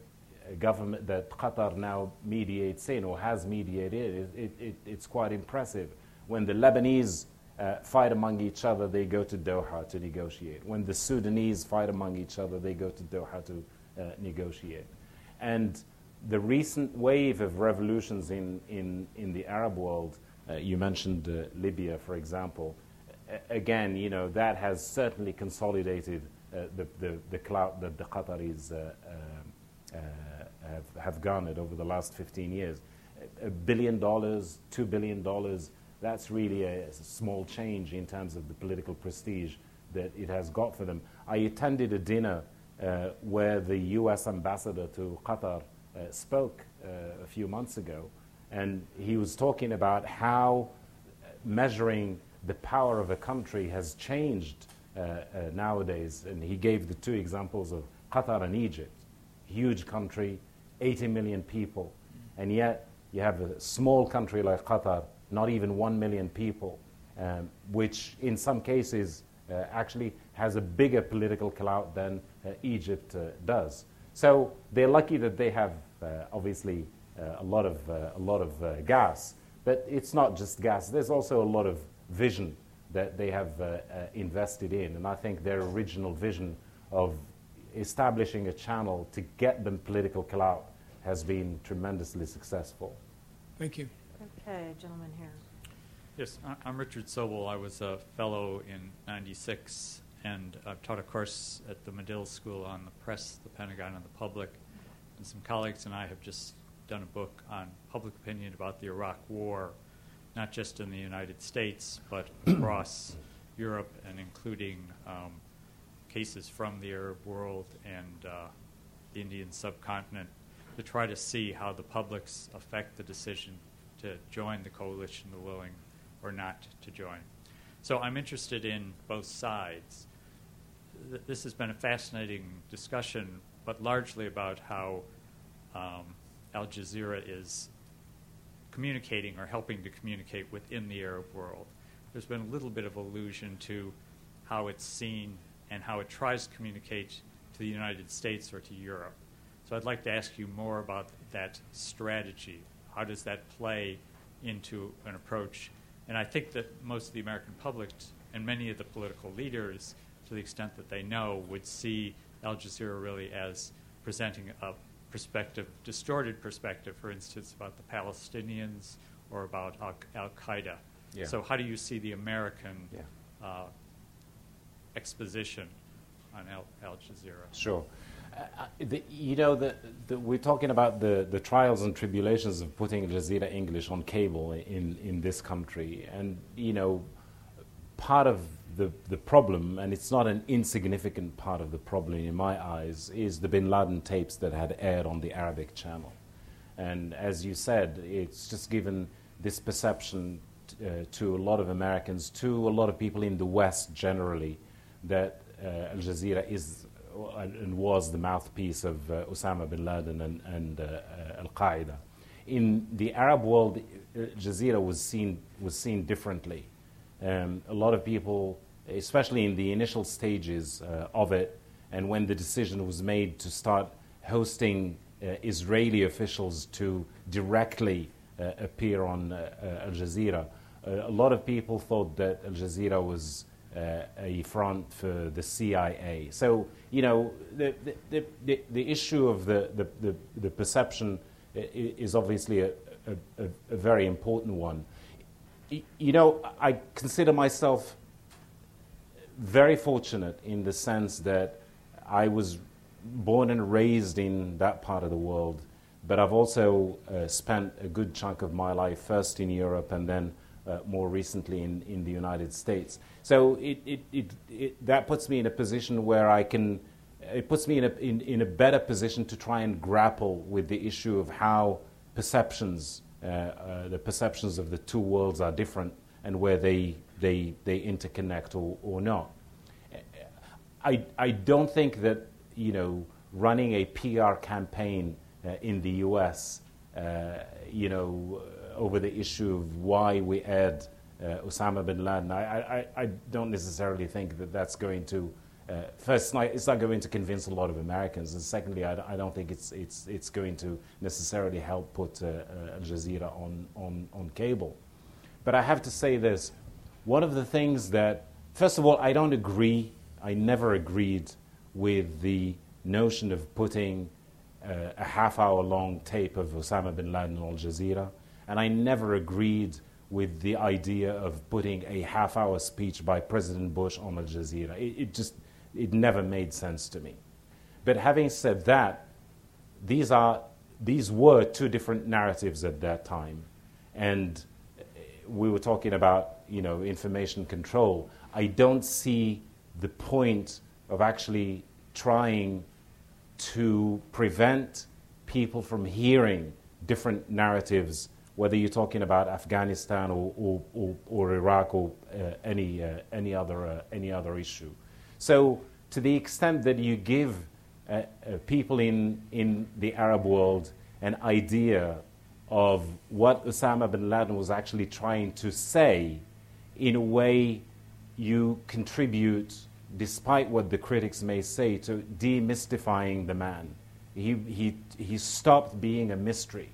government that Qatar now mediates in or has mediated, it, it, it's quite impressive. When the Lebanese uh, fight among each other, they go to Doha to negotiate. When the Sudanese fight among each other, they go to Doha to uh, negotiate. And the recent wave of revolutions in, in, in the Arab world, uh, you mentioned uh, Libya, for example, again, you know, that has certainly consolidated uh, the, the, the clout that the Qataris uh, uh, uh, have, have garnered over the last 15 years. A billion dollars, two billion dollars, that's really a, a small change in terms of the political prestige that it has got for them. I attended a dinner uh, where the U.S. ambassador to Qatar uh, spoke uh, a few months ago, and he was talking about how measuring the power of a country has changed uh, uh, nowadays. And he gave the two examples of Qatar and Egypt. Huge country, 80 million people, and yet you have a small country like Qatar, not even 1 million people, um, which in some cases uh, actually has a bigger political clout than uh, Egypt uh, does. So they're lucky that they have uh, obviously uh, a lot of, uh, a lot of gas, but it's not just gas, there's also a lot of vision that they have invested in, and I think their original vision of establishing a channel to get them political clout has been tremendously successful. Thank you. Okay, gentleman here. Yes, I'm Richard Sobel. I was a fellow in 96, and I've taught a course at the Medill School on the press, the Pentagon, and the public. And some colleagues and I have just done a book on public opinion about the Iraq War, not just in the United States, but across Europe and including um, cases from the Arab world and uh, the Indian subcontinent to try to see how the publics affect the decision to join the coalition, the willing or not to join. So I'm interested in both sides. This has been a fascinating discussion, but largely about how um, Al Jazeera is communicating or helping to communicate within the Arab world. There's been a little bit of allusion to how it's seen and how it tries to communicate to the United States or to Europe. So I'd like to ask you more about that strategy. How does that play into an approach? And I think that most of the American public and many of the political leaders, to the extent that they know, would see Al Jazeera really as presenting a perspective, distorted perspective, for instance, about the Palestinians or about Al Qaeda. Yeah. So, how do you see the American yeah. uh, exposition on Al, Al Jazeera? Sure. Uh, the, you know, the, the, we're talking about the, the trials and tribulations of putting Jazeera English on cable in, in this country. And, you know, part of the, the problem, and it's not an insignificant part of the problem in my eyes, is the bin Laden tapes that had aired on the Arabic channel. And as you said, it's just given this perception uh, to a lot of Americans, to a lot of people in the West generally, that uh, Al Jazeera is uh, and was the mouthpiece of uh, Osama bin Laden and, and Al Qaeda. In the Arab world, Al Jazeera was seen, was seen differently. Um, a lot of people, especially in the initial stages of it, and when the decision was made to start hosting uh, Israeli officials to directly uh, appear on uh, Al Jazeera, a lot of people thought that Al Jazeera was uh, a front for the CIA. So, you know, the, the, the, the issue of the, the, the, the perception is obviously a, a, a, a very important one. You know, I consider myself very fortunate in the sense that I was born and raised in that part of the world, but I've also uh, spent a good chunk of my life first in Europe and then uh, more recently in, in the United States. So it, it, it, it, that puts me in a position where I can, it puts me in a, in, in a better position to try and grapple with the issue of how perceptions, uh, uh, the perceptions of the two worlds are different and where they, they, they interconnect or, or not. I, I don't think that you know running a PR campaign uh, in the U.S. Uh, you know over the issue of why we aired uh, Osama bin Laden. I, I, I don't necessarily think that that's going to. Uh, first, it's not, going to convince a lot of Americans, and secondly, I don't think it's, it's, it's going to necessarily help put uh, uh, Al Jazeera on, on, on cable. But I have to say this one of the things that, first of all, I don't agree, I never agreed with the notion of putting uh, a half hour long tape of Osama bin Laden on Al Jazeera, and I never agreed with the idea of putting a half hour speech by President Bush on Al Jazeera. It, it just, it never made sense to me. But having said that, these, are, these were two different narratives at that time. And uh, we were talking about you know, information control. I don't see the point of actually trying to prevent people from hearing different narratives, whether you're talking about Afghanistan or, or, or, or Iraq or uh, any, uh, any, other, uh, any other issue. So, to the extent that you give uh, uh, people in, in the Arab world an idea of what Osama bin Laden was actually trying to say, in a way, you contribute, despite what the critics may say, to demystifying the man. He, he, he stopped being a mystery.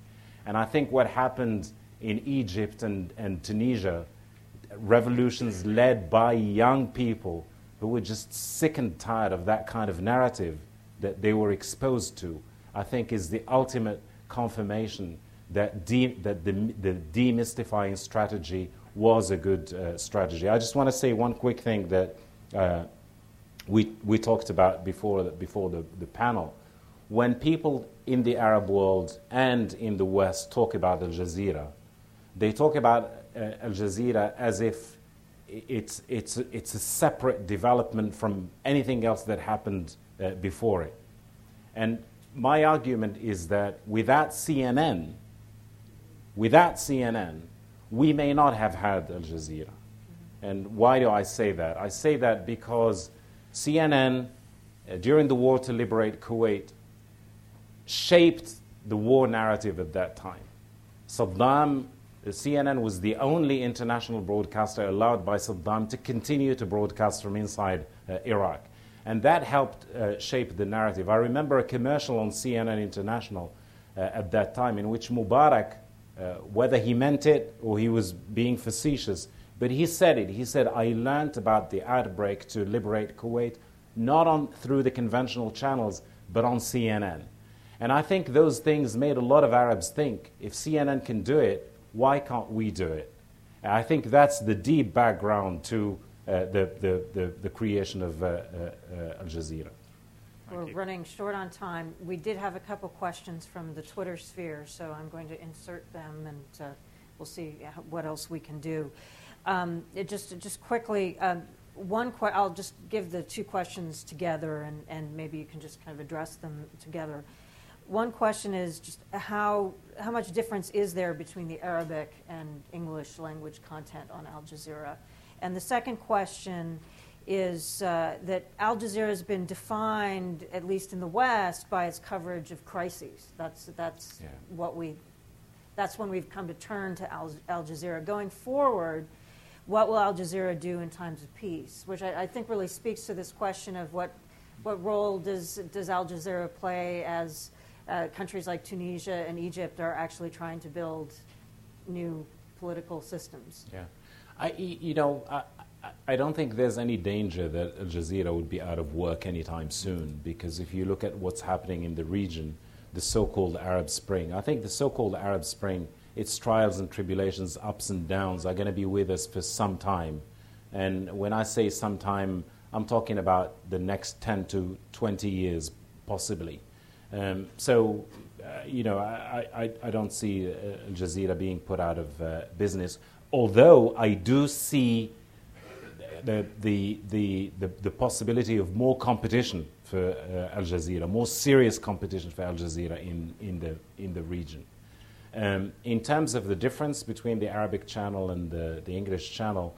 And I think what happened in Egypt and, and Tunisia, revolutions led by young people who were just sick and tired of that kind of narrative that they were exposed to, I think is the ultimate confirmation that, de- that the, the demystifying strategy was a good uh, strategy. I just want to say one quick thing that uh, we, we talked about before, before the, the panel. When people in the Arab world and in the West talk about Al Jazeera, they talk about uh, Al Jazeera as if it's, it's, it's a separate development from anything else that happened uh, before it. And my argument is that without CNN, without CNN, we may not have had Al Jazeera. And why do I say that? I say that because CNN, uh, during the war to liberate Kuwait, shaped the war narrative at that time. Saddam, CNN was the only international broadcaster allowed by Saddam to continue to broadcast from inside uh, Iraq. And that helped uh, shape the narrative. I remember a commercial on CNN International uh, at that time in which Mubarak, uh, whether he meant it or he was being facetious, but he said it. He said, I learned about the outbreak to liberate Kuwait not on, through the conventional channels, but on CNN. And I think those things made a lot of Arabs think if CNN can do it, why can't we do it? And I think that's the deep background to uh, the, the, the, the, creation of uh, uh, Al Jazeera. We're running short on time. We did have a couple questions from the Twitter sphere, so I'm going to insert them and uh, we'll see what else we can do. Um, just, just quickly, um, one que- I'll just give the two questions together and, and maybe you can just kind of address them together. One question is just how, how much difference is there between the Arabic and English language content on Al Jazeera? And the second question is uh, that Al Jazeera has been defined, at least in the West, by its coverage of crises. That's, that's Yeah. what we, that's when we've come to turn to Al, Al Jazeera. Going forward, what will Al Jazeera do in times of peace? Which I, I think really speaks to this question of what, what role does, does Al Jazeera play as uh, countries like Tunisia and Egypt are actually trying to build new political systems. Yeah. I, you know, I, I- I don't think there's any danger that Al Jazeera would be out of work anytime soon because if you look at what's happening in the region, the so called Arab Spring, I think the so called Arab Spring, its trials and tribulations, ups and downs, are going to be with us for some time. And when I say some time, I'm talking about the next 10 to 20 years, possibly. Um, so, uh, you know, I, I, I don't see uh, Al Jazeera being put out of uh, business, although I do see the, the, the, the, the possibility of more competition for uh, Al Jazeera, more serious competition for Al Jazeera in, in, the, in the region. Um, in terms of the difference between the Arabic channel and the, the English channel,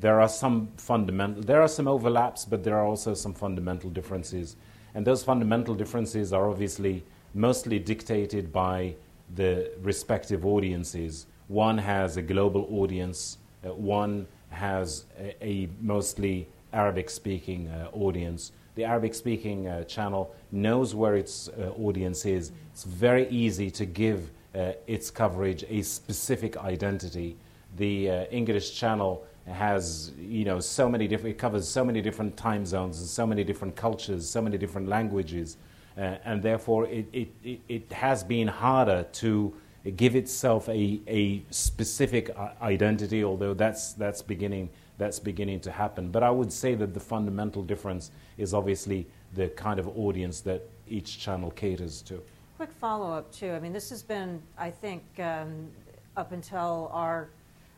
there are some fundamental, there are some overlaps, but there are also some fundamental differences. And those fundamental differences are obviously mostly dictated by the respective audiences. One has a global audience, uh, one has a, a mostly Arabic speaking uh, audience. The Arabic speaking uh, channel knows where its uh, audience is. It's very easy to give uh, its coverage a specific identity. The uh, English channel has, you know, so many different, it covers so many different time zones and so many different cultures, so many different languages, uh, and therefore it, it, it, has been harder to give itself a, a specific identity, although that's, that's, beginning, that's beginning to happen. But I would say that the fundamental difference is obviously the kind of audience that each channel caters to. Quick follow up, too. I mean, this has been, I think, um, up until our,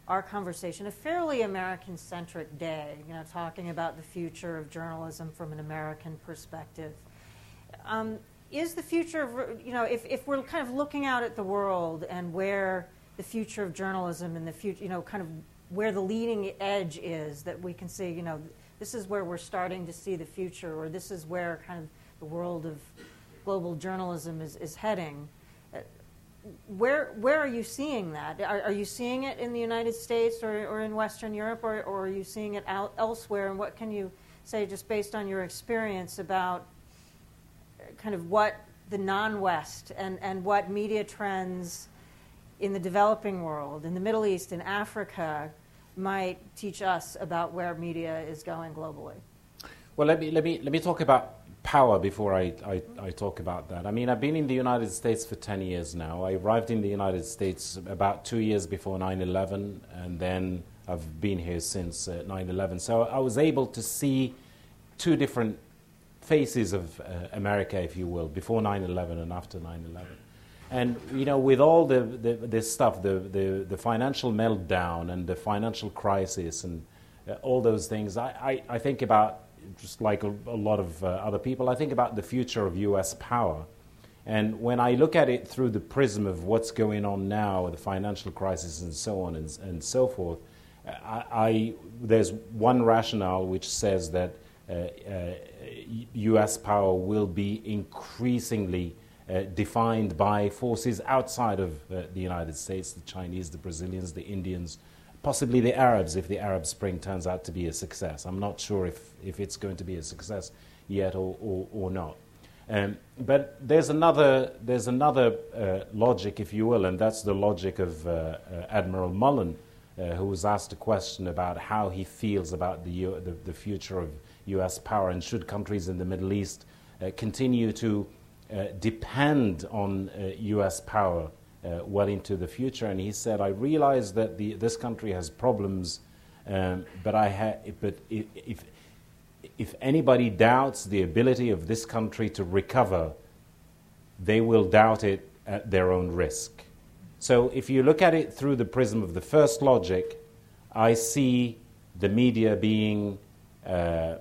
our conversation, a fairly American centric day, you know, talking about the future of journalism from an American perspective. Um, is the future of, you know, if, if we're kind of looking out at the world and where the future of journalism and the future, you know, kind of where the leading edge is, that we can see, you know, this is where we're starting to see the future, or this is where kind of the world of global journalism is, is heading. Where, where are you seeing that? Are, are you seeing it in the United States or, or in Western Europe, or, or are you seeing it out elsewhere? And what can you say, just based on your experience, about kind of what the non-West and, and what media trends in the developing world, in the Middle East, in Africa, might teach us about where media is going globally. Well, let me, let me, let me talk about power before I, I, I talk about that. I mean, I've been in the United States for 10 years now. I arrived in the United States about two years before 9 11, and then I've been here since uh, 9 11. So I was able to see two different faces of uh, America, if you will, before 9 11 and after 9 11. And, you know, with all the, the, this stuff, the, the, the financial meltdown and the financial crisis and uh, all those things, I, I, I think about, just like a, a lot of uh, other people, I think about the future of U.S. power. And when I look at it through the prism of what's going on now, the financial crisis and so on and, and so forth, I, I, there's one rationale which says that uh, uh, U.S. power will be increasingly uh, defined by forces outside of uh, the United States, the Chinese, the Brazilians, the Indians, possibly the Arabs if the Arab Spring turns out to be a success. I'm not sure if, if it's going to be a success yet or, or, or not. Um, but there's another, there's another uh, logic, if you will, and that's the logic of uh, uh, Admiral Mullen, uh, who was asked a question about how he feels about the, U- the, the future of U.S. power and should countries in the Middle East uh, continue to uh, depend on U.S. power well into the future. And he said, I realize that the, this country has problems, um, but, I ha- but if, if if anybody doubts the ability of this country to recover, they will doubt it at their own risk. So if you look at it through the prism of the first logic, I see the media being, uh, uh,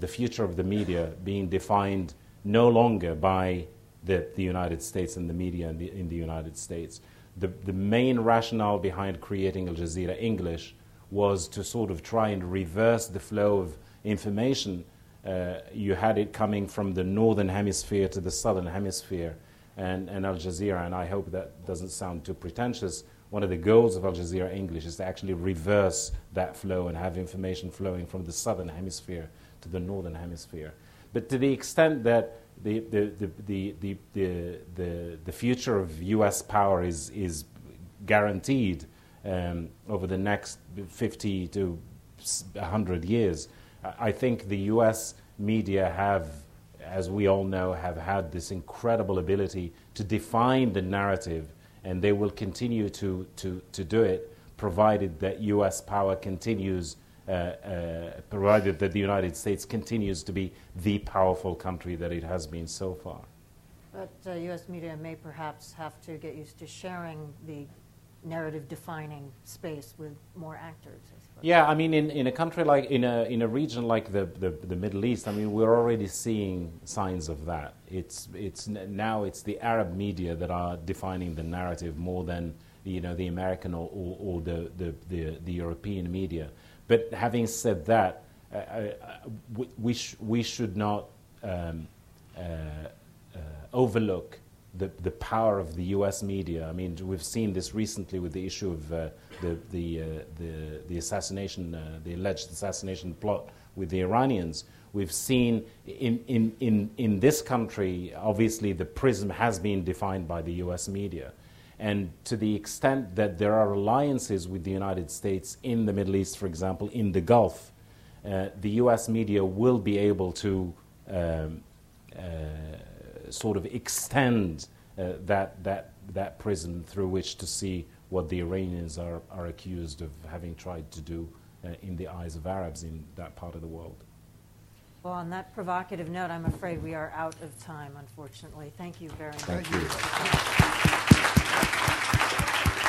the future of the media being defined no longer by the, the United States and the media in the, in the United States. The, the main rationale behind creating Al Jazeera English was to sort of try and reverse the flow of information. Uh, you had it coming from the northern hemisphere to the southern hemisphere, and, and Al Jazeera, and I hope that doesn't sound too pretentious. One of the goals of Al Jazeera English is to actually reverse that flow and have information flowing from the southern hemisphere to the northern hemisphere. But to the extent that the, the, the, the, the, the, the, future of US power is, is guaranteed um, over the next 50 to 100 years, I think the US media have, as we all know, have had this incredible ability to define the narrative, and they will continue to, to, to do it provided that US power continues provided that the United States continues to be the powerful country that it has been so far. But uh, U.S. media may perhaps have to get used to sharing the narrative defining space with more actors. I yeah, I mean, in, in a country like, in a, in a region like the, the, the, Middle East, I mean, we're already seeing signs of that. It's, it's, now it's the Arab media that are defining the narrative more than, you know, the American or, or, or the, the, the, the European media. But having said that, uh, uh, we, sh- we should not um, uh, uh, overlook the, the power of the U.S. media. I mean, we've seen this recently with the issue of uh, the, the, uh, the, the, assassination, the alleged assassination plot with the Iranians. We've seen in, in, in, in this country, obviously, the prism has been defined by the U.S. media. And to the extent that there are alliances with the United States in the Middle East, for example, in the Gulf, uh, the US media will be able to um, uh, sort of extend uh, that, that, that prism through which to see what the Iranians are, are accused of having tried to do uh, in the eyes of Arabs in that part of the world. Well, on that provocative note, I'm afraid we are out of time, unfortunately. Thank you very much. Thank you.